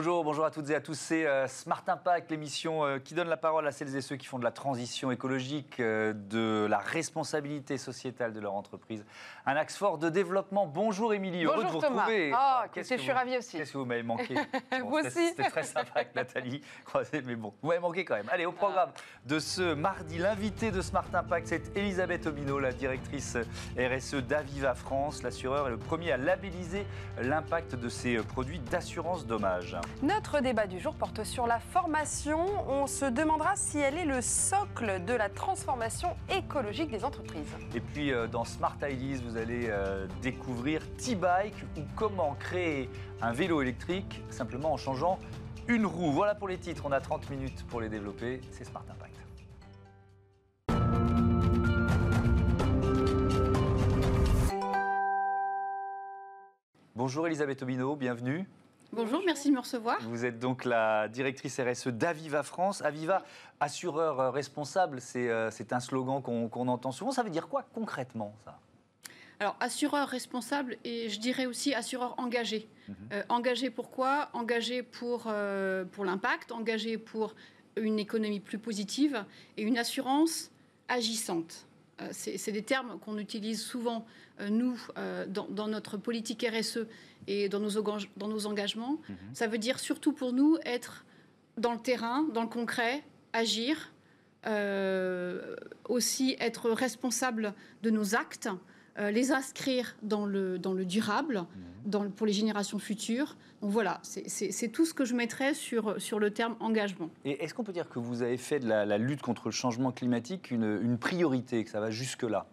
Bonjour, bonjour à toutes et à tous. C'est euh, Smart Impact, l'émission euh, qui donne la parole à celles et ceux qui font de la transition écologique, euh, de la responsabilité sociétale de leur entreprise. Un axe fort de développement. Bonjour Émilie, heureux de vous Thomas. retrouver. Oh, Qu'est-ce je que suis ravie aussi. Qu'est-ce que vous m'avez manqué Vous aussi. C'était très sympa avec Nathalie Croisé, mais bon, vous m'avez manqué quand même. Allez, au programme de ce mardi, l'invité de Smart Impact, c'est Elisabeth Obino, la directrice RSE d'Aviva France. L'assureur est le premier à labelliser l'impact de ses produits d'assurance dommage. Notre débat du jour porte sur la formation. On se demandera si elle est le socle de la transformation écologique des entreprises. Et puis euh, dans Smart Ideas, vous allez euh, découvrir T-Bike ou comment créer un vélo électrique simplement en changeant une roue. Voilà pour les titres, on a 30 minutes pour les développer, c'est Smart Impact. Bonjour Elisabeth Obino, bienvenue. Bonjour, merci de me recevoir. Vous êtes donc la directrice RSE d'Aviva France. Aviva, assureur euh, responsable, c'est euh, c'est un slogan qu'on entend souvent. Ça veut dire quoi concrètement ça? Alors, assureur responsable et je dirais aussi assureur engagé. Mhm. Euh, engagé pourquoi Engagé pour, euh, pour l'impact, engagé pour une économie plus positive et une assurance agissante. Euh, C'est des termes qu'on utilise souvent, euh, nous, euh, dans, dans notre politique RSE et dans nos, engage- dans nos engagements. Mhm. Ça veut dire surtout pour nous être dans le terrain, dans le concret, agir, euh, aussi être responsable de nos actes, euh, les inscrire dans le, dans le durable, dans le- pour les générations futures. Donc voilà, c'est- tout ce que je mettrais sur, sur le terme engagement. Et est-ce qu'on peut dire que vous avez fait de la, la lutte contre le changement climatique une, une priorité, que ça va jusque-là?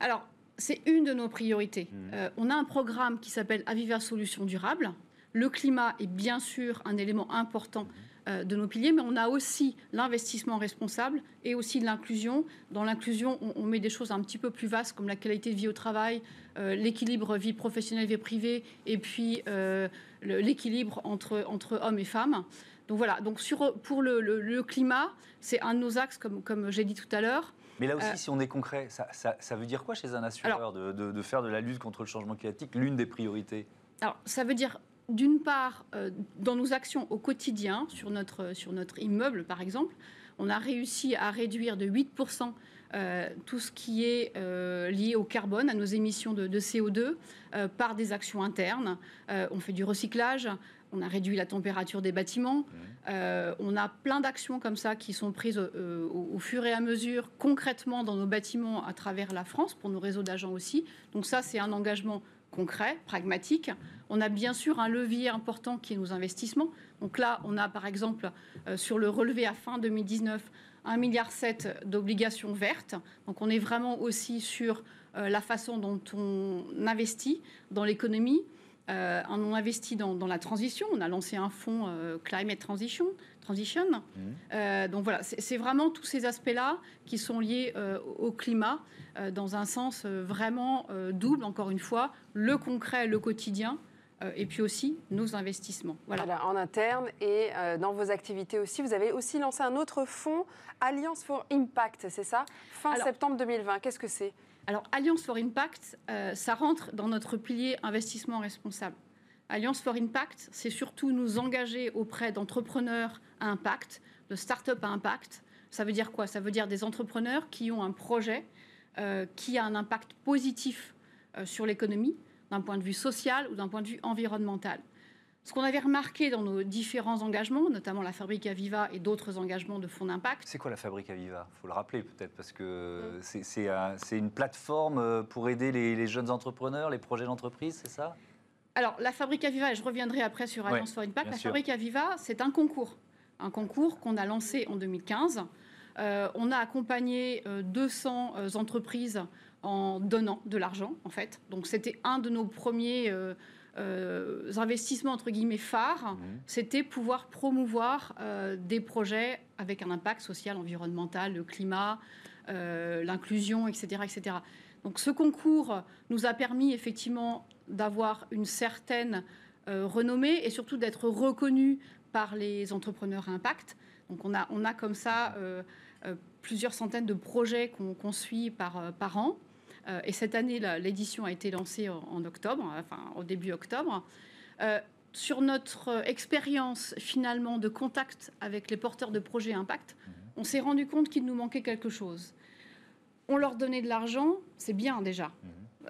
Alors, c'est une de nos priorités. Mhm. Euh, on a un programme qui s'appelle Aviva Solutions Durables. Le climat est bien sûr un élément important euh, de nos piliers, mais on a aussi l'investissement responsable et aussi de l'inclusion. Dans l'inclusion, on, on met des choses un petit peu plus vastes comme la qualité de vie au travail, euh, l'équilibre vie professionnelle, vie privée, et puis euh, l'équilibre entre, entre hommes et femmes. Donc voilà, donc sur, pour le, le- le climat, c'est un de nos axes, comme, comme j'ai dit tout à l'heure. Mais là aussi, Euh, si on est concret, ça, ça- ça veut dire quoi chez un assureur de, de- de faire de la lutte contre le changement climatique l'une des priorités? Alors, ça veut dire, d'une part, euh, dans nos actions au quotidien, sur notre, sur notre immeuble, par exemple, on a réussi à réduire de 8% euh, tout ce qui est euh, lié au carbone, à nos émissions de, de CO2, euh, par des actions internes. On fait du recyclage, on a réduit la température des bâtiments. On a plein d'actions comme ça qui sont prises au, au fur et à mesure, concrètement dans nos bâtiments à travers la France, pour nos réseaux d'agents aussi. Donc ça, c'est un engagement concret, pragmatique. On a bien sûr un levier important qui est nos investissements. Donc là, on a par exemple euh, sur le relevé à fin 2019 1,7 milliard d'obligations vertes. Donc on est vraiment aussi sur euh, la façon dont on investit dans l'économie. Euh, on investit dans, dans la transition. On a lancé un fonds euh, Climate Transition. transition. Euh, donc voilà, c'est vraiment tous ces aspects-là qui sont liés euh, au climat euh, dans un sens euh, vraiment euh, double, encore une fois, le concret, le quotidien, et puis aussi nos investissements. Voilà. Voilà, en interne et euh, dans vos activités aussi. Vous avez aussi lancé un autre fonds, Alliance for Impact, c'est ça? Fin Alors- septembre 2020. Qu'est-ce que c'est? Alors, Alliance for Impact, euh, ça rentre dans notre pilier investissement responsable. Alliance for Impact, c'est surtout nous engager auprès d'entrepreneurs à impact, de start-up à impact. Ça veut dire quoi? Ça veut dire des entrepreneurs qui ont un projet euh, qui a un impact positif euh, sur l'économie, d'un point de vue social ou d'un point de vue environnemental. Ce qu'on avait remarqué dans nos différents engagements, notamment la Fabrique Aviva et d'autres engagements de fonds d'impact, C'est quoi la Fabrique Aviva? Il faut le rappeler peut-être, parce que c'est- c'est un- c'est une plateforme euh, pour aider les, les jeunes entrepreneurs, les projets d'entreprise, c'est ça? Alors, la Fabrique Aviva, et je reviendrai après sur Ouais, Alliance for Impact, la sûr. Fabrique Aviva, c'est un concours. Un concours qu'on a lancé en 2015. Euh, on a accompagné euh, 200 euh, entreprises en donnant de l'argent, en fait. Donc, c'était un de nos premiers euh, investissements, entre guillemets, phares. C'était pouvoir promouvoir euh, des projets avec un impact social, environnemental, le climat, euh, l'inclusion, etc., etc. Donc ce concours nous a permis effectivement d'avoir une certaine euh, renommée et surtout d'être reconnu par les entrepreneurs à impact. Donc on a, on a comme ça plusieurs centaines de projets qu'on suit par, par an. Euh, et cette année, l'édition a été lancée en, en octobre, enfin au début octobre. Euh, sur notre expérience finalement de contact avec les porteurs de projets impact, on s'est rendu compte qu'il nous manquait quelque chose. On leur donnait de l'argent, c'est bien déjà.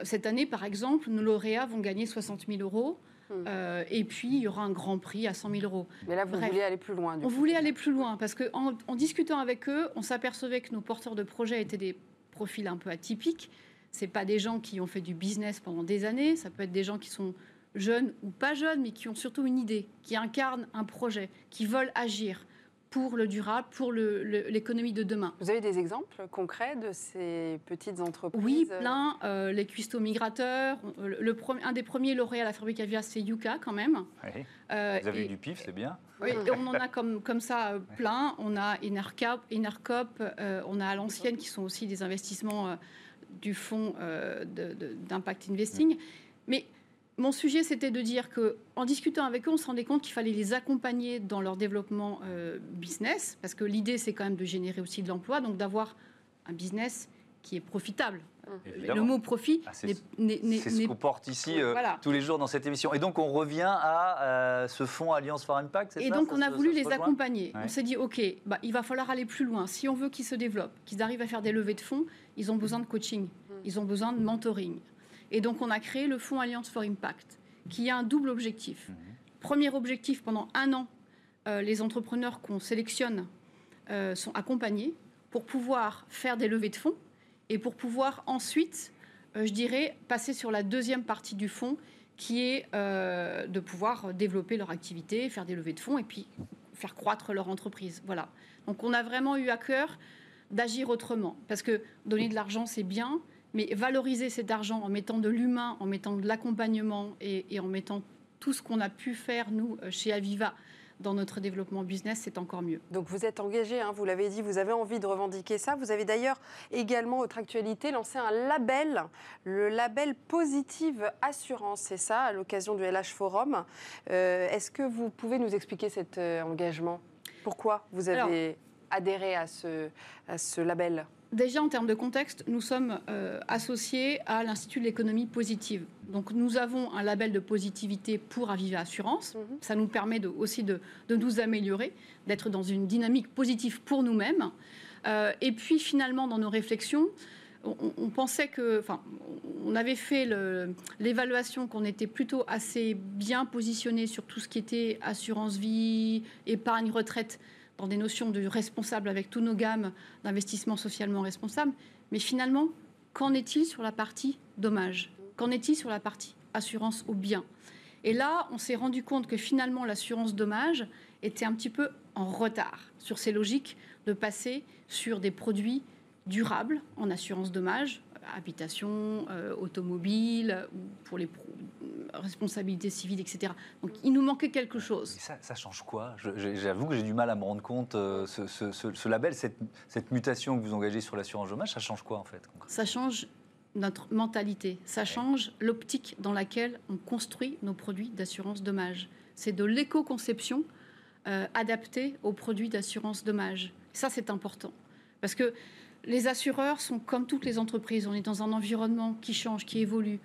Cette année, par exemple, nos lauréats vont gagner 60 000 euros. Mhm. euh, et puis, il y aura un grand prix à 100 000 euros. Mais là, vous Bref. voulez aller plus loin. du On coup. voulait aller plus loin parce qu'en en, discutant avec eux, on s'apercevait que nos porteurs de projets étaient des profils un peu atypiques. C'est pas des gens qui ont fait du business pendant des années. Ça peut être des gens qui sont jeunes ou pas jeunes, mais qui ont surtout une idée, qui incarnent un projet, qui veulent agir pour le durable, pour l'économie de demain. Vous avez des exemples concrets de ces petites entreprises? Oui, plein. euh, les cuistots migrateurs. Le, le premier- un des premiers lauréats à la fabrique aviaire, c'est Yuka quand même. Oui. Euh, Vous avez et- eu du pif, c'est bien. Oui, et on en a comme, comme ça euh, plein. On a Enercop, Enercop euh, on a à l'ancienne qui sont aussi des investissements euh, du fonds euh, d'impact investing. Mais mon sujet, c'était de dire que en discutant avec eux, on se rendait compte qu'il fallait les accompagner dans leur développement euh, business, parce que l'idée, c'est quand même de générer aussi de l'emploi, donc d'avoir un business qui est profitable. Le mot profit Ah, c'est- ce qu'on porte ici euh, Voilà. tous les jours dans cette émission. Et donc, on revient à euh, ce fonds Alliance for Impact, Et ça donc, Ça on a voulu les accompagner. Ouais. On s'est dit, OK, bah, il va falloir aller plus loin. Si on veut qu'ils se développent, qu'ils arrivent à faire des levées de fonds, ils ont besoin de coaching, ils ont besoin de mentoring. Et donc, on a créé le fonds Alliance for Impact, qui a un double objectif. Mhm. Premier objectif, pendant un an, euh, les entrepreneurs qu'on sélectionne sont accompagnés pour pouvoir faire des levées de fonds et pour pouvoir ensuite, euh, je dirais, passer sur la deuxième partie du fonds qui est euh, de pouvoir développer leur activité, faire des levées de fonds et puis faire croître leur entreprise. Voilà. Donc on a vraiment eu à cœur d'agir autrement. Parce que donner de l'argent, c'est bien, mais valoriser cet argent en mettant de l'humain, en mettant de l'accompagnement et, en mettant tout ce qu'on a pu faire, nous, euh, chez Aviva, dans notre développement business, c'est encore mieux. Donc vous êtes engagé, hein, vous l'avez dit, vous avez envie de revendiquer ça. Vous avez d'ailleurs également, autre actualité, lancé un label, le label Positive Assurance, c'est ça, à l'occasion du LH Forum. Euh, Est-ce que vous pouvez nous expliquer cet euh, engagement? Pourquoi vous avez adhéré à ce, à ce label? Déjà, en termes de contexte, nous sommes euh, associés à l'Institut de l'économie positive. Donc, nous avons un label de positivité pour Aviva Assurance. Mhm. Ça nous permet de- aussi de, de nous améliorer, d'être dans une dynamique positive pour nous-mêmes. Euh, et puis, finalement, dans nos réflexions, on, on pensait que, enfin, on avait fait le- l'évaluation qu'on était plutôt assez bien positionné sur tout ce qui était assurance vie, épargne, retraite, des notions de responsable avec tous nos gammes d'investissement socialement responsable. Mais finalement, qu'en est-il sur la partie dommage? Qu'en est-il sur la partie assurance au bien? Et là, on s'est rendu compte que finalement, l'assurance dommage était un petit peu en retard sur ces logiques de passer sur des produits durables en assurance dommage, habitation, euh, automobile, ou pour les responsabilités civiles, etc. Donc il nous manquait quelque chose. Ça, ça change quoi? J'avoue que j'ai du mal à me rendre compte, euh, ce, ce- ce- ce label, cette, cette mutation que vous engagez sur l'assurance chômage, ça change quoi en fait Ça change notre mentalité, ça change l'optique dans laquelle on construit nos produits d'assurance dommage. C'est de l'éco-conception euh, adaptée aux produits d'assurance dommage. Ça, c'est important. Parce que les assureurs sont comme toutes les entreprises. On est dans un environnement qui change, qui évolue.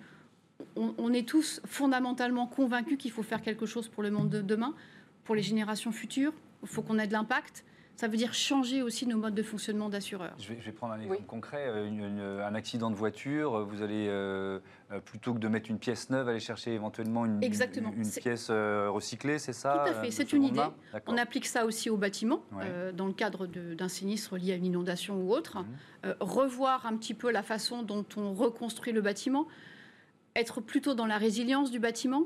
On, on est tous fondamentalement convaincus qu'il faut faire quelque chose pour le monde de demain, pour les générations futures. Il faut qu'on ait de l'impact. Ça veut dire changer aussi nos modes de fonctionnement d'assureurs. je vais, je vais prendre un exemple Oui. concret. euh, une- une- un accident de voiture, euh, vous allez, euh, euh, plutôt que de mettre une pièce neuve, aller chercher éventuellement une, Exactement. une, une C'est- pièce euh, recyclée, c'est ça Tout à fait, euh, c'est une idée. On applique ça aussi au bâtiment, Ouais. euh, dans le cadre d'un sinistre lié à une inondation ou autre. Mhm. Euh, revoir un petit peu la façon dont on reconstruit le bâtiment, être plutôt dans la résilience du bâtiment,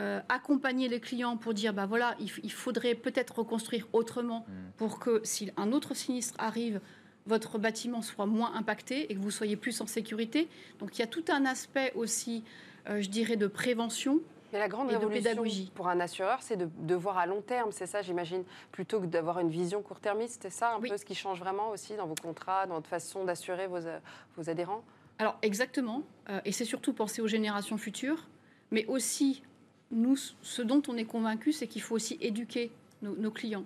euh, accompagner les clients pour dire, bah voilà, il, faudrait peut-être reconstruire autrement Mhm. pour que si un autre sinistre arrive, votre bâtiment soit moins impacté et que vous soyez plus en sécurité. Donc il y a tout un aspect aussi, euh, je dirais, de prévention Mais la grande Et de révolution pédagogie. pour un assureur, c'est de, de voir à long terme, c'est ça, j'imagine, plutôt que d'avoir une vision court-termiste. C'est ça un Oui. peu ce qui change vraiment aussi dans vos contrats, dans votre façon d'assurer vos, euh, vos adhérents? Alors exactement, euh, et c'est surtout penser aux générations futures, mais aussi nous, ce dont on est convaincu, c'est qu'il faut aussi éduquer nos, nos clients.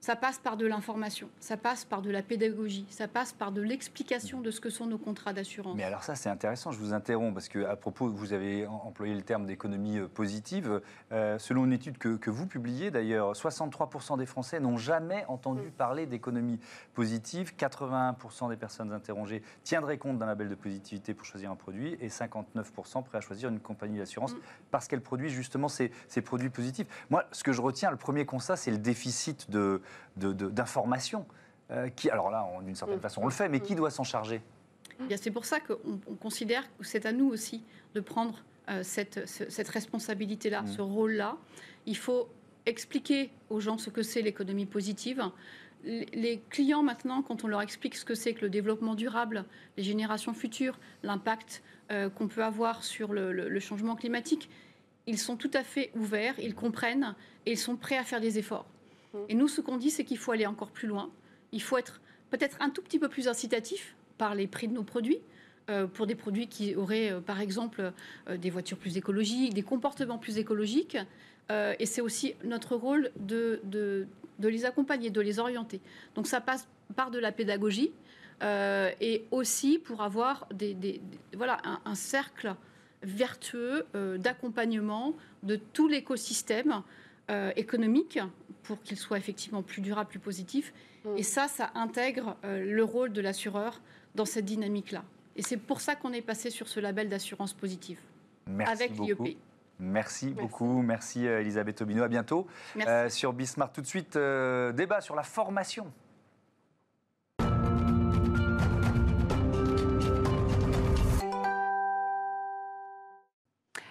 Ça passe par de l'information, ça passe par de la pédagogie, ça passe par de l'explication de ce que sont nos contrats d'assurance. Mais alors ça, c'est intéressant, je vous interromps, parce que à propos, vous avez employé le terme d'économie euh, positive. Euh, selon une étude que, vous publiez d'ailleurs, 63% des Français n'ont jamais entendu mm. parler d'économie positive, 81% des personnes interrogées tiendraient compte d'un label de positivité pour choisir un produit, et 59% prêts à choisir une compagnie d'assurance mm. parce qu'elle produit justement ces, ces produits positifs. Moi, ce que je retiens, le premier constat, c'est le déficit de d'informations. Euh, qui, alors là, d'une certaine mm. façon, on le fait, mais qui mm. doit s'en charger? Eh C'est pour ça qu'on considère que c'est à nous aussi de prendre euh, cette, cette responsabilité-là, mm. ce rôle-là. Il faut expliquer aux gens ce que c'est l'économie positive. Les clients, maintenant, quand on leur explique ce que c'est que le développement durable, les générations futures, l'impact euh, qu'on peut avoir sur le, le, changement climatique, ils sont tout à fait ouverts, ils comprennent et ils sont prêts à faire des efforts. Et nous, ce qu'on dit, c'est qu'il faut aller encore plus loin. Il faut être peut-être un tout petit peu plus incitatif par les prix de nos produits. Euh, pour des produits qui auraient, euh, par exemple, euh, des voitures plus écologiques, des comportements plus écologiques. et c'est aussi notre rôle de, les accompagner, de les orienter. Donc ça passe par de la pédagogie et aussi pour avoir un, cercle vertueux d'accompagnement de tout l'écosystème économique pour qu'il soit effectivement plus durable, plus positif. Mm. Et ça, ça intègre euh, le rôle de l'assureur dans cette dynamique-là. Et c'est pour ça qu'on est passé sur ce label d'assurance positive Merci avec l'IEP. Merci, beaucoup. Merci euh, Elisabeth Obino. À bientôt euh, sur Bismarck. Tout de suite, débat sur la formation.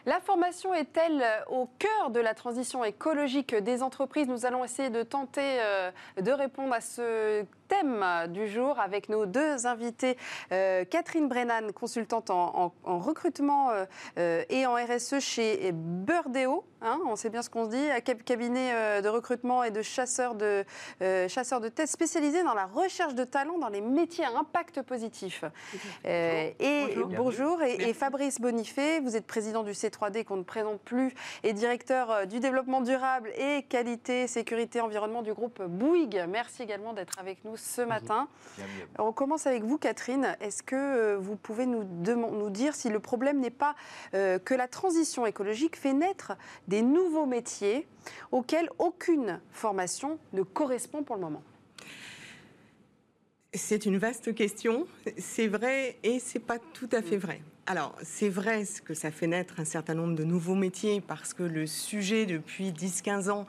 La formation est-elle au cœur de la transition écologique des entreprises? Nous allons essayer de tenter euh, de répondre à ce thème du jour avec nos deux invités. Euh, Catherine Brennan, consultante en, recrutement euh, et en RSE chez Burdeo. Hein, on sait bien ce qu'on se dit, cabinet de recrutement et de chasseurs de, chasseurs de tête spécialisé dans la recherche de talents dans les métiers à impact positif. et bonjour. Et, et, Fabrice Bonifay, vous êtes président du c 3D qu'on ne présente plus et directeur euh, du développement durable et qualité, sécurité, environnement du groupe Bouygues. Merci également d'être avec nous ce matin. On commence avec vous, Catherine. Est-ce que euh, vous pouvez nous, nous dire si le problème n'est pas euh, que la transition écologique fait naître des nouveaux métiers auxquels aucune formation ne correspond pour le moment? C'est une vaste question. C'est vrai et c'est pas tout à fait vrai. Alors, c'est vrai que ça fait naître un certain nombre de nouveaux métiers parce que le sujet, depuis 10-15 ans,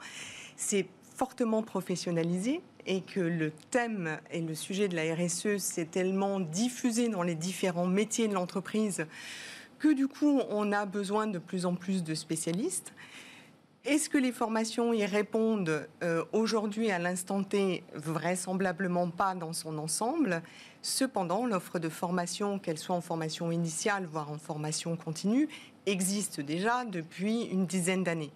s'est fortement professionnalisé et que le thème et le sujet de la RSE s'est tellement diffusé dans les différents métiers de l'entreprise que du coup, on a besoin de plus en plus de spécialistes. Est-ce que les formations y répondent euh, aujourd'hui à l'instant T Vraisemblablement pas dans son ensemble? Cependant, l'offre de formation, qu'elle soit en formation initiale, voire en formation continue, existe déjà depuis une dizaine d'années.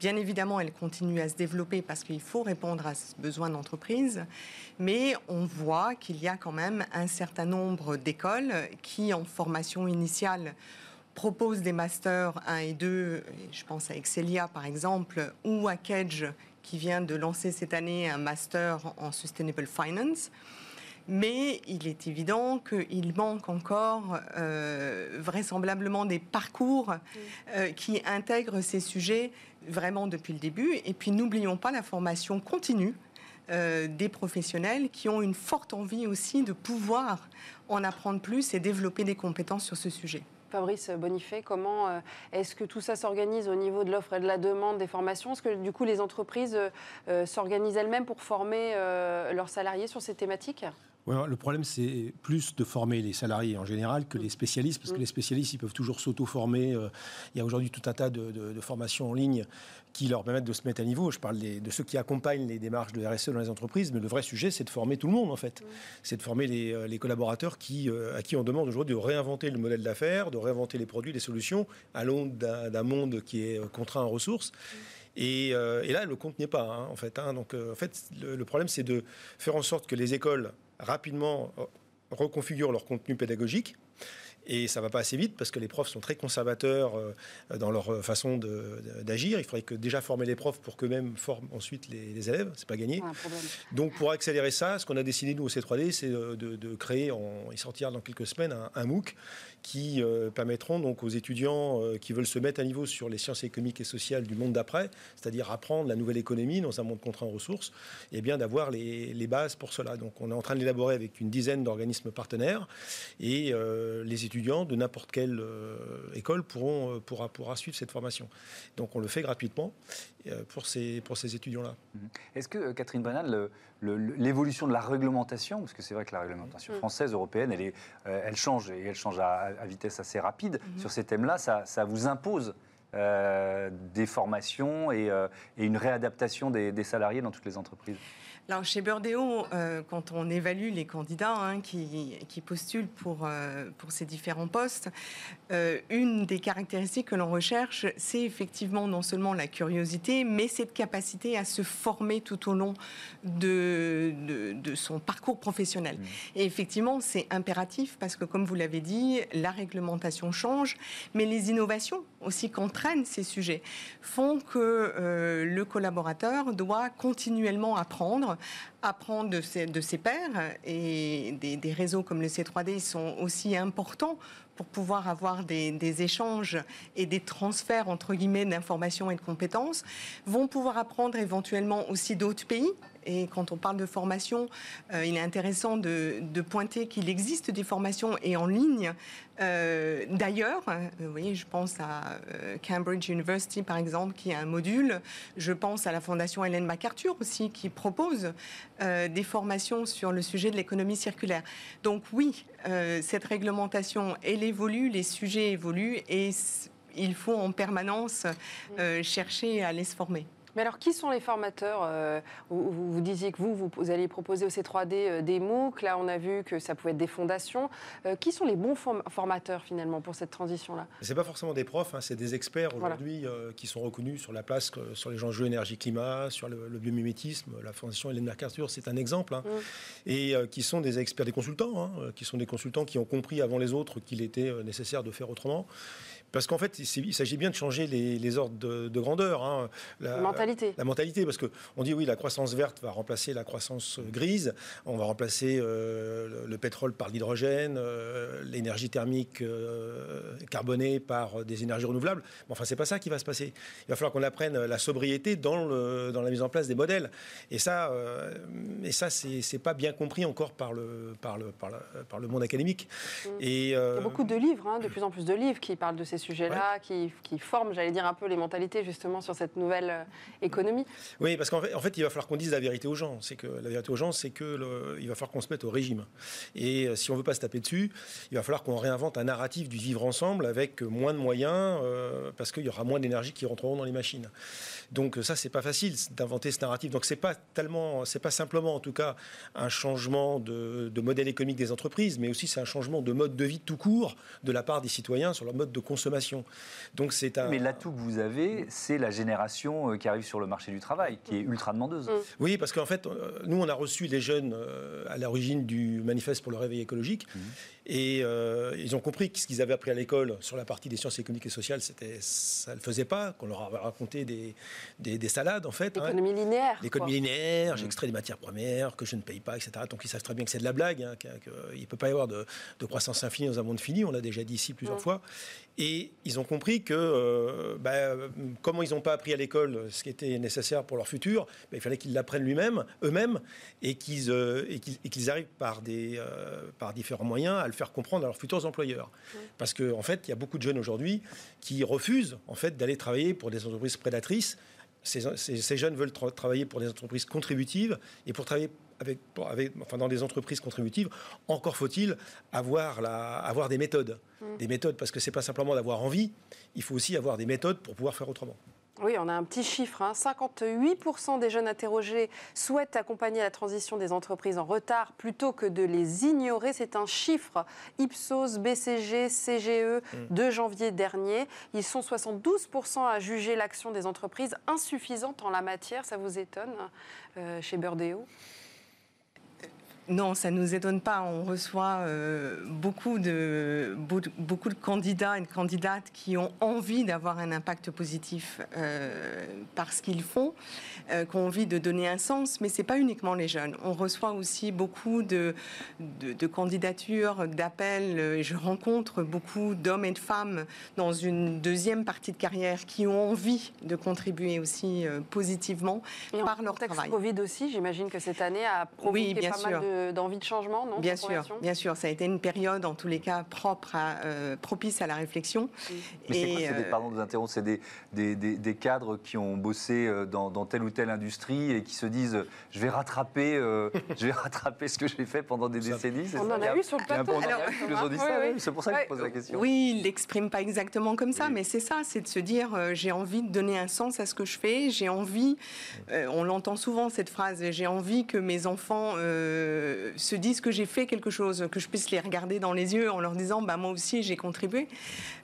Bien évidemment, elle continue à se développer parce qu'il faut répondre à ce besoin d'entreprise, mais on voit qu'il y a quand même un certain nombre d'écoles qui, en formation initiale, propose des masters 1 et 2, je pense à Excelia par exemple, ou à Kedge qui vient de lancer cette année un master en Sustainable Finance. Mais il est évident qu'il manque encore euh, vraisemblablement des parcours euh, qui intègrent ces sujets vraiment depuis le début. Et puis n'oublions pas la formation continue euh, des professionnels qui ont une forte envie aussi de pouvoir en apprendre plus et développer des compétences sur ce sujet. Fabrice Bonifay, comment est-ce que tout ça s'organise au niveau de l'offre et de la demande des formations? Est-ce que du coup les entreprises s'organisent elles-mêmes pour former leurs salariés sur ces thématiques? Le problème, c'est plus de former les salariés en général que les spécialistes, parce que les spécialistes, ils peuvent toujours s'auto-former. Il y a aujourd'hui tout un tas de, formations en ligne qui leur permettent de se mettre à niveau. Je parle de ceux qui accompagnent les démarches de RSE dans les entreprises, mais le vrai sujet, c'est de former tout le monde, en fait. C'est de former les, euh, collaborateurs qui, euh, à qui on demande aujourd'hui de réinventer le modèle d'affaires, de réinventer les produits, les solutions, à l'aune d'un monde qui est euh, contraint en ressources. Et, là, le compte n'y est pas, hein, en fait. Hein. Donc, en fait, le problème, c'est de faire en sorte que les écoles, rapidement, reconfigurent leur contenu pédagogique. Et ça va pas assez vite parce que les profs sont très conservateurs euh, dans leur euh, façon d'agir. Il faudrait que déjà former les profs pour qu'eux-mêmes forment ensuite les, les élèves. C'est pas gagné. Donc pour accélérer ça, ce qu'on a décidé nous au C3D, c'est de, créer, en, il sortira dans quelques semaines, un, un MOOC qui euh, permettront donc aux étudiants euh, qui veulent se mettre à niveau sur les sciences économiques et sociales du monde d'après, c'est-à-dire apprendre la nouvelle économie dans un monde contraint en ressources, et eh bien d'avoir les, bases pour cela. Donc on est en train de l'élaborer avec une dizaine d'organismes partenaires et euh, les étudiants de n'importe quelle école pourront pourra, pourra suivre cette formation. Donc on le fait gratuitement pour ces, pour ces étudiants-là. Mhm. Est-ce que, Catherine Brennan, l'évolution de la réglementation, parce que c'est vrai que la réglementation mm. française, européenne, elle, est, elle change et elle change à, à vitesse assez rapide mhm. sur ces thèmes-là, ça, ça, vous impose euh, des formations et, euh, et, une réadaptation des, des salariés dans toutes les entreprises? Alors chez Burdeo, euh, quand on évalue les candidats hein, qui, postulent pour, euh, pour ces différents postes, euh, une des caractéristiques que l'on recherche, c'est effectivement non seulement la curiosité, mais cette capacité à se former tout au long de, de, son parcours professionnel. Mmh. Et effectivement, c'est impératif parce que, comme vous l'avez dit, la réglementation change, mais les innovations aussi qu'entraînent ces sujets font que le collaborateur doit continuellement apprendre apprendre de ses, pairs. Et des, réseaux comme le C3D sont aussi importants pour pouvoir avoir des, des, échanges et des transferts entre guillemets d'informations et de compétences, vont pouvoir apprendre éventuellement aussi d'autres pays et quand on parle de formation, euh, il est intéressant de, pointer qu'il existe des formations et en ligne euh, d'ailleurs. Voyez, je pense à euh, Cambridge University, par exemple, qui a un module. Je pense à la Fondation Hélène MacArthur aussi, qui propose des formations sur le sujet de l'économie circulaire. Donc oui, cette réglementation, elle évolue, les sujets évoluent et il faut en permanence chercher à les se former. Mais alors, qui sont les formateurs euh, vous, disiez que vous, vous, allez proposer au C3D euh, des MOOC. Là, on a vu que ça pouvait être des fondations. Euh, qui sont les bons formateurs, finalement, pour cette transition-là? Ce n'est pas forcément des profs, hein, c'est des experts aujourd'hui qui sont reconnus sur la place, sur les enjeux énergie-climat, sur le, biomimétisme. La Fondation Hélène MacArthur, c'est un exemple. Hein. Mm. Et qui sont des experts, des consultants, hein, qui sont des consultants qui ont compris avant les autres qu'il était nécessaire de faire autrement. Parce qu'en fait, il s'agit bien de changer les, ordres de, grandeur. Hein. La, mentalité. La mentalité, parce qu'on dit oui, la croissance verte va remplacer la croissance grise, on va remplacer euh, le, pétrole par l'hydrogène, euh, l'énergie thermique euh, carbonée par des énergies renouvelables. Mais enfin, c'est pas ça qui va se passer. Il va falloir qu'on apprenne la sobriété dans, le, dans la mise en place des modèles. Et ça, et ça c'est pas bien compris encore par le, par le, par le, monde académique. Mmh. Et, Il y a beaucoup de livres, hein, de plus en plus de livres qui parlent de ces sujets-là, qui, qui, forment, j'allais dire, un peu les mentalités justement sur cette nouvelle euh, économie Oui, parce qu'en fait, en fait, il va falloir qu'on dise la vérité aux gens. C'est que la vérité aux gens, c'est que il va falloir qu'on se mette au régime. Et euh, si on veut pas se taper dessus, il va falloir qu'on réinvente un narratif du vivre ensemble avec moins de moyens, euh, parce qu'il y aura moins d'énergie qui rentreront dans les machines. Donc ça, c'est pas facile d'inventer ce narratif. Donc c'est pas tellement, c'est pas simplement en tout cas un changement de, de modèle économique des entreprises, mais aussi c'est un changement de mode de vie tout court de la part des citoyens sur leur mode de consommation. Donc c'est un. Mais l'atout que vous avez, c'est la génération euh, qui arrive sur le marché du travail, qui est ultra demandeuse. Mm. Oui, parce qu'en fait, euh, nous on a reçu les jeunes euh, à l'origine du manifeste pour le réveil écologique. Mm. Et euh, ils ont compris que ce qu'ils avaient appris à l'école sur la partie des sciences économiques et sociales, c'était, ça ne le faisait pas, qu'on leur avait raconté des, des, salades, en fait. Hein. L'économie linéaire. L'économie linéaire, j'extrais des matières premières que je ne paye pas, etc. Donc ils savent très bien que c'est de la blague, hein, qu'il ne peut pas y avoir de, croissance infinie dans un monde fini, on l'a déjà dit ici plusieurs fois. Et ils ont compris que, euh, bah, comment ils n'ont pas appris à l'école ce qui était nécessaire pour leur futur, bah, il fallait qu'ils l'apprennent eux-mêmes, eux-mêmes, et qu'ils, euh, et qu'ils, arrivent par, des, par différents moyens à le faire comprendre à leurs futurs employeurs. Parce qu'en en fait, il y a beaucoup de jeunes aujourd'hui qui refusent en fait, d'aller travailler pour des entreprises prédatrices. Ces, jeunes veulent travailler pour des entreprises contributives et pour travailler avec, avec, enfin, dans des entreprises contributives, encore faut-il avoir, la, avoir des méthodes. Mmh. Des méthodes, parce que c'est pas simplement d'avoir envie, il faut aussi avoir des méthodes pour pouvoir faire autrement. Oui, on a un petit chiffre. 58% hein. des jeunes interrogés souhaitent accompagner la transition des entreprises en retard plutôt que de les ignorer. C'est un chiffre Ipsos, BCG, CGE mm. de janvier dernier. Ils sont 72% à juger l'action des entreprises insuffisante en la matière. Ça vous étonne euh, chez Burdeo? Non, ça ne nous étonne pas. On reçoit euh, beaucoup, de, beaucoup de candidats et de candidates qui ont envie d'avoir un impact positif euh, par ce qu'ils font, euh, qui ont envie de donner un sens, mais ce n'est pas uniquement les jeunes. On reçoit aussi beaucoup de, de, candidatures, d'appels. Je rencontre beaucoup d'hommes et de femmes dans une deuxième partie de carrière qui ont envie de contribuer aussi positivement par leur travail. Covid aussi, j'imagine que cette année a provoqué oui, bien pas sûr. mal d'envie de, changement, non Bien sûr, bien sûr. Ça a été une période, en tous les cas, propre, à, euh, propice à la réflexion. Mais c'est quoi C'est des, euh, pardon de vous interrompre, c'est des, des, des, cadres qui ont bossé euh, dans, dans, telle ou telle industrie et qui se disent je vais rattraper, je vais rattraper ce que j'ai fait pendant des décennies. On en a, eu sur le plateau. c'est pour ça que je pose la question. Oui, il l'exprime pas exactement comme ça, mais c'est ça, c'est de se dire j'ai envie de donner un sens à ce que je fais, j'ai envie, on l'entend souvent cette phrase, j'ai envie que mes enfants euh, se disent que j'ai fait quelque chose, que je puisse les regarder dans les yeux en leur disant bah, moi aussi j'ai contribué.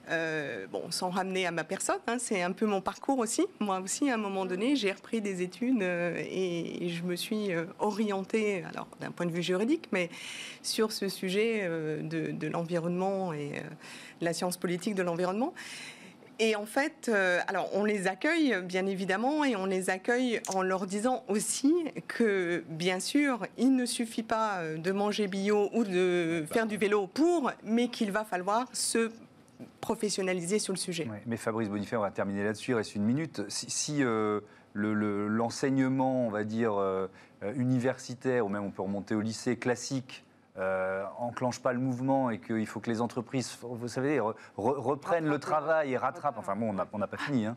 Euh, bon, sans ramener à ma personne, hein, c'est un peu mon parcours aussi. Moi aussi, à un moment donné, j'ai repris des études euh, et, je me suis orientée, alors d'un point de vue juridique, mais sur ce sujet de, de l'environnement et la science politique de l'environnement. Et en fait, euh, alors on les accueille bien évidemment et on les accueille en leur disant aussi que bien sûr, il ne suffit pas euh, de manger bio ou de faire du vélo pour, mais qu'il va falloir se professionnaliser sur le sujet. mais Fabrice Bonifay, on va terminer là-dessus, il reste une minute. Si, euh, l'enseignement, on va dire, universitaire, ou même on peut remonter au lycée classique, euh, enclenche pas le mouvement et qu'il faut que les entreprises, vous savez, reprennent le travail et rattrapent. Enfin bon, on n'a pas fini. Hein.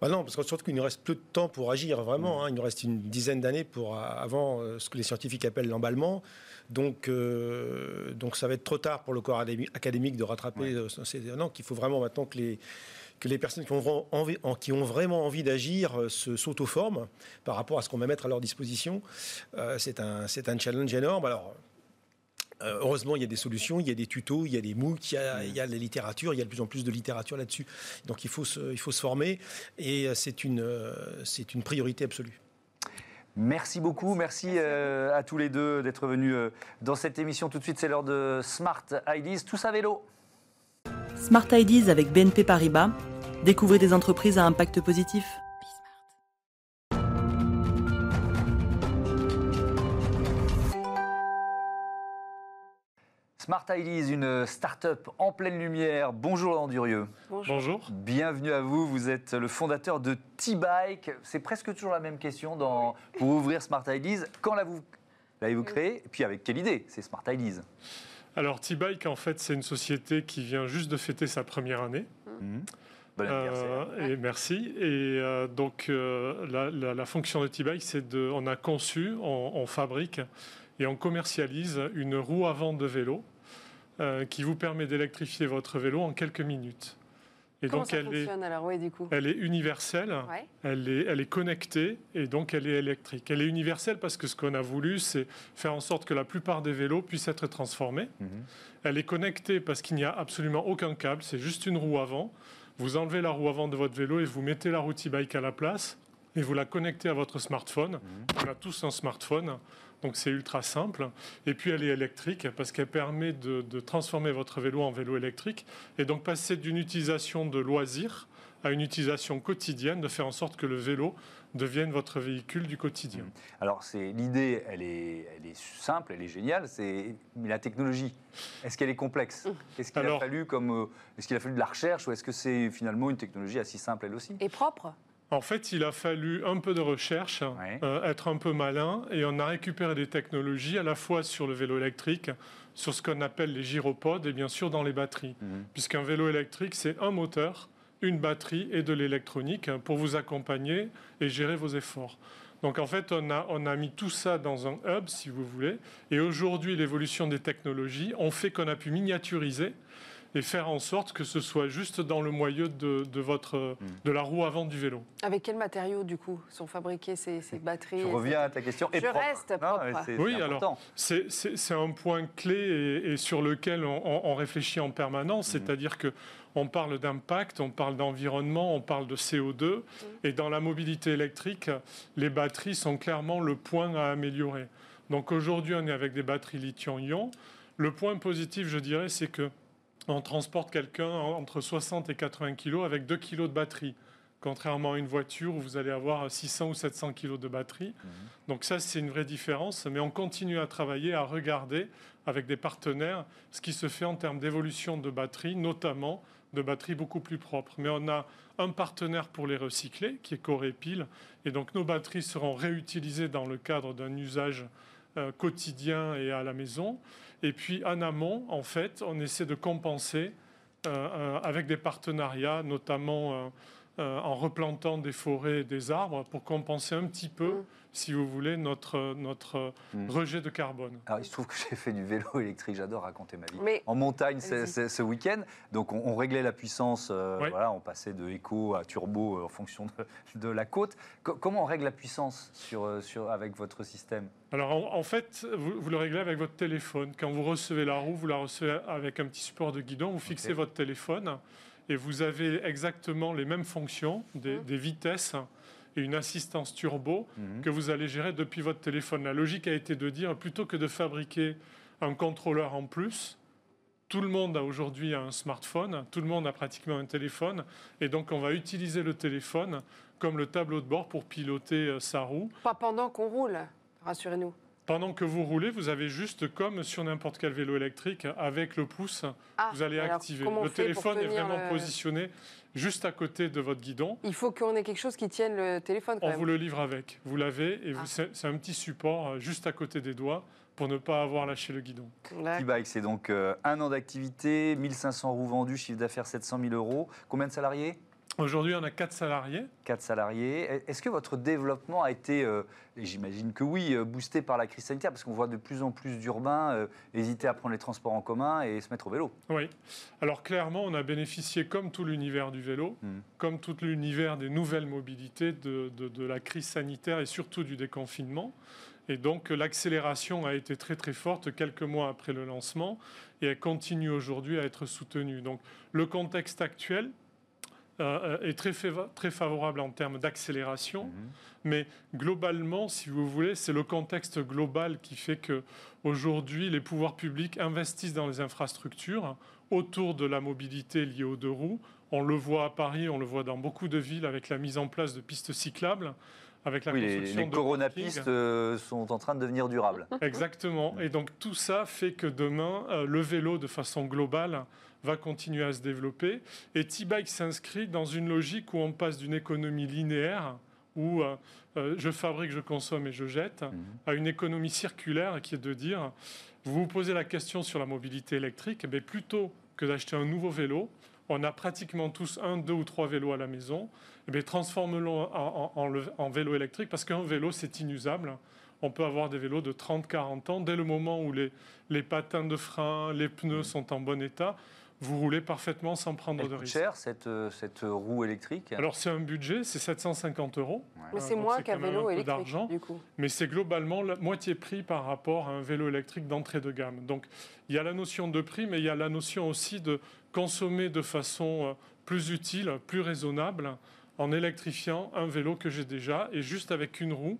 Bah non, parce que surtout qu'il nous reste peu de temps pour agir vraiment. Hein. Il nous reste une dizaine d'années pour avant euh, ce que les scientifiques appellent l'emballement. Donc, euh, donc ça va être trop tard pour le corps académique de rattraper. Euh, non, qu'il faut vraiment maintenant que les que les personnes qui ont, envie, qui ont vraiment envie d'agir se s'auto-forment par rapport à ce qu'on va mettre à leur disposition. c'est un, un challenge énorme. Alors, euh, heureusement, il y a des solutions, il y a des tutos, il y a des MOOC, il y a, il y a la littérature, il y a de plus en plus de littérature là-dessus. Donc il faut, se, il faut se former et euh, c'est une, euh, c'est une priorité absolue. Merci beaucoup, merci, à tous les deux d'être venus dans cette émission. Tout de suite, c'est l'heure de Smart Ideas, tous à vélo. Smart Ideas avec BNP Paribas. Découvrez des entreprises à impact positif. Smart Ideas, une start-up en pleine lumière. Bonjour Laurent Durieux. Bonjour. Bienvenue à vous. Vous êtes le fondateur de T-Bike. C'est presque toujours la même question dans, pour ouvrir Smart Ideas. Quand l'avez-vous créé Et puis avec quelle idée C'est Smart Ideas? Alors T-Bike, en fait, c'est une société qui vient juste de fêter sa première année. Mmh. Bon. Euh, et merci. Et euh, donc, euh, la, fonction de T-Bike, c'est de, on a conçu, on, fabrique et on commercialise une roue avant de vélo euh, qui vous permet d'électrifier votre vélo en quelques minutes. Et Comment donc ça elle fonctionne est, alors oui, du coup? Elle est universelle, elle, est, elle est connectée et donc elle est électrique. Elle est universelle parce que ce qu'on a voulu, c'est faire en sorte que la plupart des vélos puissent être transformés. Mhm. Elle est connectée parce qu'il n'y a absolument aucun câble, c'est juste une roue avant. Vous enlevez la roue avant de votre vélo et vous mettez la roue e-bike à la place et vous la connectez à votre smartphone. Mhm. On a tous un smartphone. Donc c'est ultra simple. Et puis elle est électrique parce qu'elle permet de, transformer votre vélo en vélo électrique et donc passer d'une utilisation de loisir à une utilisation quotidienne, de faire en sorte que le vélo devienne votre véhicule du quotidien. Mmh. Alors c'est l'idée, elle est, elle est simple, elle est géniale. C'est mais la technologie, est-ce qu'elle est complexe? Mmh. Est-ce qu'il a fallu comme, euh, est-ce qu'il a fallu de la recherche ou est-ce que c'est finalement une technologie assez simple elle aussi? Et propre en fait, il a fallu un peu de recherche, euh, être un peu malin, et on a récupéré des technologies à la fois sur le vélo électrique, sur ce qu'on appelle les gyropodes, et bien sûr dans les batteries. Mhm. Puisqu'un vélo électrique, c'est un moteur, une batterie et de l'électronique pour vous accompagner et gérer vos efforts. Donc en fait, on a, on a mis tout ça dans un hub, si vous voulez, et aujourd'hui, l'évolution des technologies ont fait qu'on a pu miniaturiser et faire en sorte que ce soit juste dans le moyeu de, votre, hmm. de la roue avant du vélo. Avec quels matériaux, du coup, sont fabriquées ces, batteries Je reviens à ta question. Je reste propre. oui, alors, c'est un point clé et, sur lequel on, réfléchit en permanence, hmm. c'est-à-dire que on parle d'impact, on parle d'environnement, on parle de CO2. Hmm. Et dans la mobilité électrique, les batteries sont clairement le point à améliorer. Donc aujourd'hui, on est avec des batteries lithium-ion. Le point positif, je dirais, c'est que on transporte quelqu'un entre 60 et 80 kg avec 2 kg de batterie contrairement à une voiture où vous allez avoir 600 ou 700 kg de batterie. Mhm. Donc ça, c'est une vraie différence. Mais on continue à travailler, à regarder avec des partenaires ce qui se fait en termes d'évolution de batterie, notamment de batteries beaucoup plus propres. Mais on a un partenaire pour les recycler, qui est Corépile. Et donc nos batteries seront réutilisées dans le cadre d'un usage quotidien et à la maison. Et puis en amont, en fait, on essaie de compenser euh, euh, avec des partenariats, notamment euh, en replantant des forêts et des arbres pour compenser un petit peu, mm. si vous voulez, notre, notre mm. rejet de carbone. Alors, il se trouve que j'ai fait du vélo électrique, j'adore raconter ma vie. en montagne ce week-end, donc on, réglait la puissance, euh, voilà, on passait de éco à turbo euh, en fonction de, la côte. comment on règle la puissance sur, sur, avec votre système? Alors en, fait, vous, le réglez avec votre téléphone. Quand vous recevez la roue, vous la recevez avec un petit support de guidon, vous fixez votre téléphone et vous avez exactement les mêmes fonctions, des, mmh. vitesses et une assistance turbo mmh. que vous allez gérer depuis votre téléphone. La logique a été de dire, plutôt que de fabriquer un contrôleur en plus, tout le monde a aujourd'hui un smartphone, tout le monde a pratiquement un téléphone, et donc on va utiliser le téléphone comme le tableau de bord pour piloter euh, sa roue. Pas pendant qu'on roule, rassurez-nous. Pendant que vous roulez, vous avez juste comme sur n'importe quel vélo électrique, avec le pouce, ah, vous allez activer. Le téléphone est vraiment positionné juste à côté de votre guidon. Il faut qu'on ait quelque chose qui tienne le téléphone. On vous le livre avec. Vous l'avez et ah. c'est un petit support euh, juste à côté des doigts pour ne pas avoir lâché le guidon. T-Bike, c'est donc euh, un an d'activité, 1500 roues vendues, chiffre d'affaires 700 000 euros. Combien de salariés? Aujourd'hui, on a quatre salariés. Quatre salariés. Est-ce que votre développement a été, euh, et j'imagine que oui, euh, boosté par la crise sanitaire? Parce qu'on voit de plus en plus d'urbains euh, hésiter à prendre les transports en commun et se mettre au vélo. Oui. Alors clairement, on a bénéficié, comme tout l'univers du vélo, hmm. comme tout l'univers des nouvelles mobilités, de, de, la crise sanitaire et surtout du déconfinement. Et donc l'accélération a été très très forte quelques mois après le lancement et elle continue aujourd'hui à être soutenue. Donc le contexte actuel, euh, est très, très favorable en termes d'accélération. Mhm. Mais globalement, si vous voulez, c'est le contexte global qui fait que aujourd'hui, les pouvoirs publics investissent dans les infrastructures autour de la mobilité liée aux deux roues. On le voit à Paris, on le voit dans beaucoup de villes avec la mise en place de pistes cyclables. Avec la oui, construction les, les coronapistes euh, sont en train de devenir durables. Exactement. Et donc tout ça fait que demain, euh, le vélo, de façon globale, va continuer à se développer. Et T-Bike s'inscrit dans une logique où on passe d'une économie linéaire, où euh, euh, je fabrique, je consomme et je jette, mhm. à une économie circulaire qui est de dire, vous vous posez la question sur la mobilité électrique, mais eh plutôt que d'acheter un nouveau vélo, on a pratiquement tous un, deux ou trois vélos à la maison, eh transformons-le en, en, vélo électrique, parce qu'un vélo, c'est inusable on peut avoir des vélos de 30-40 ans. Dès le moment où les, les patins de frein, les pneus mhm. sont en bon état, vous roulez parfaitement sans prendre Elle de risque. cher cette, euh, cette roue électrique Alors c'est un budget, c'est 750 euros. Mais c'est moins qu'un vélo électrique du coup. Mais c'est globalement la moitié prix par rapport à un vélo électrique d'entrée de gamme. Donc il y a la notion de prix, mais il y a la notion aussi de consommer de façon euh, plus utile, plus raisonnable, en électrifiant un vélo que j'ai déjà et juste avec une roue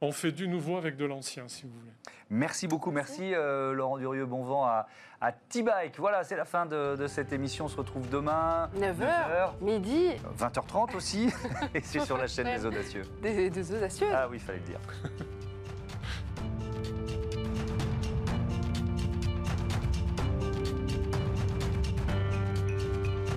on fait du nouveau avec de l'ancien, si vous voulez. Merci beaucoup, merci euh, Laurent Durieux, bon vent à, à T-Bike. Voilà, c'est la fin de, cette émission. On se retrouve demain. 9h, midi. 20h30 aussi. et c'est sur la chaîne des Audacieux. Des, des Audacieux Ah oui, il fallait le dire.